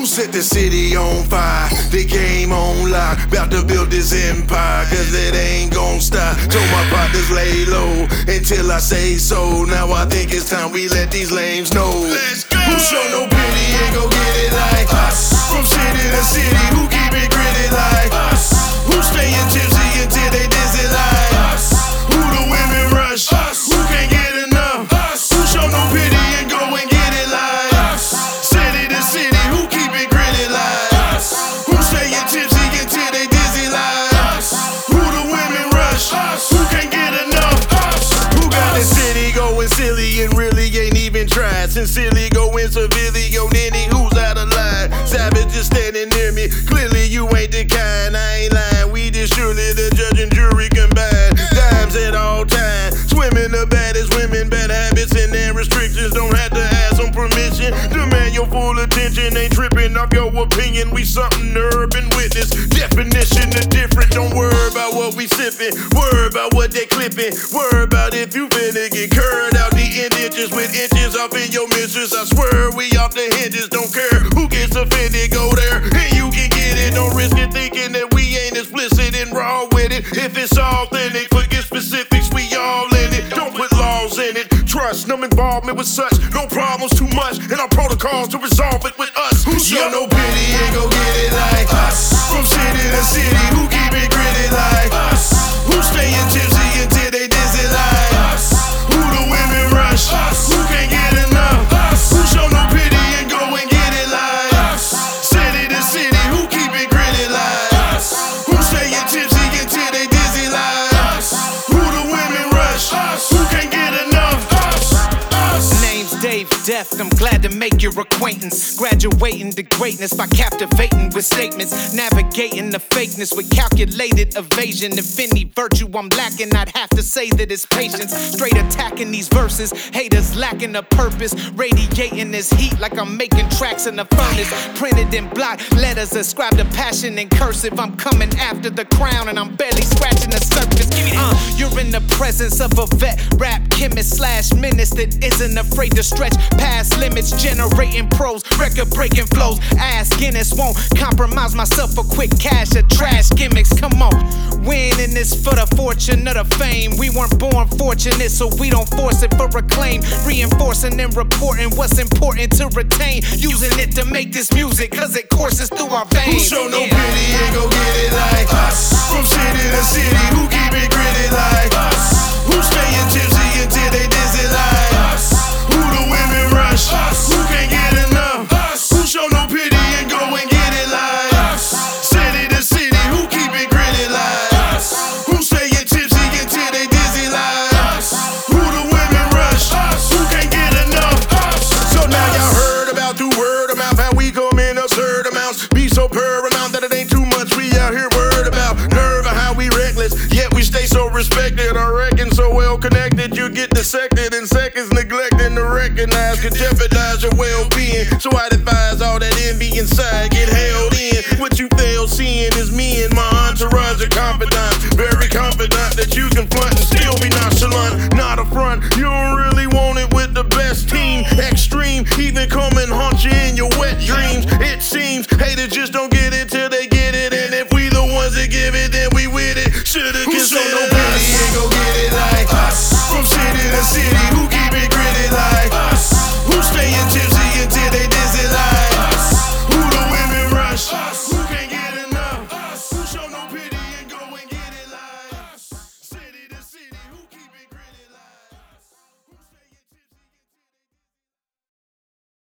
Who set the city on fire? The game on lock. About to build this empire, cause it ain't gon' stop. Told my partners lay low until I say so. Now I think it's time we let these lames know. Let's go. Who show no pity and go get it like us? From city to city, who keep Sincerely going severely on any who's out of line. Savage is standing near me. Clearly you ain't the kind. I ain't lying. We just surely the judge and jury combined. Dimes at all times. Swimming the baddest women, bad habits and their restrictions. Don't have to ask them permission. Demand your full attention. Ain't tripping off your opinion. We something inches with inches off in your mistress. I swear we off the hinges. Don't care who gets offended. Go there and you can get it. Don't risk it thinking that we ain't explicit and raw with it. If it's authentic, forget specifics. We all in it. Don't put laws in it. Trust, no involvement with such. No problems too much. And our protocols to resolve it with us. Who show no pity and go get it like us? From city to city, who keep it gritty like us? Deft, I'm glad to make your acquaintance. Graduating to greatness by captivating with statements. Navigating the fakeness with calculated evasion. If any virtue I'm lacking, I'd have to say that it's patience. Straight attacking these verses. Haters lacking a purpose. Radiating this heat like I'm making tracks in a furnace. Printed in block letters, ascribed to passion in cursive. I'm coming after the crown and I'm barely scratching the surface. Uh, you're in the presence of a vet, rap chemist slash menace that isn't afraid to stretch past limits, generating pros, record breaking flows. Ask Guinness won't compromise myself for quick cash or trash gimmicks. Come on, winning this for the fortune of the fame. We weren't born fortunate, so we don't force it for acclaim. Reinforcing and reporting what's important to retain. Using it to make this music, cause it courses through our veins. Who show no pity and go get it like us? From city to city, so paramount that it ain't too much we out here worried about. Nerve of how we reckless, yet we stay so respected. I reckon so well connected, you get dissected in seconds, neglecting to recognize could jeopardize your well being. So I advise all that envy inside haters just don't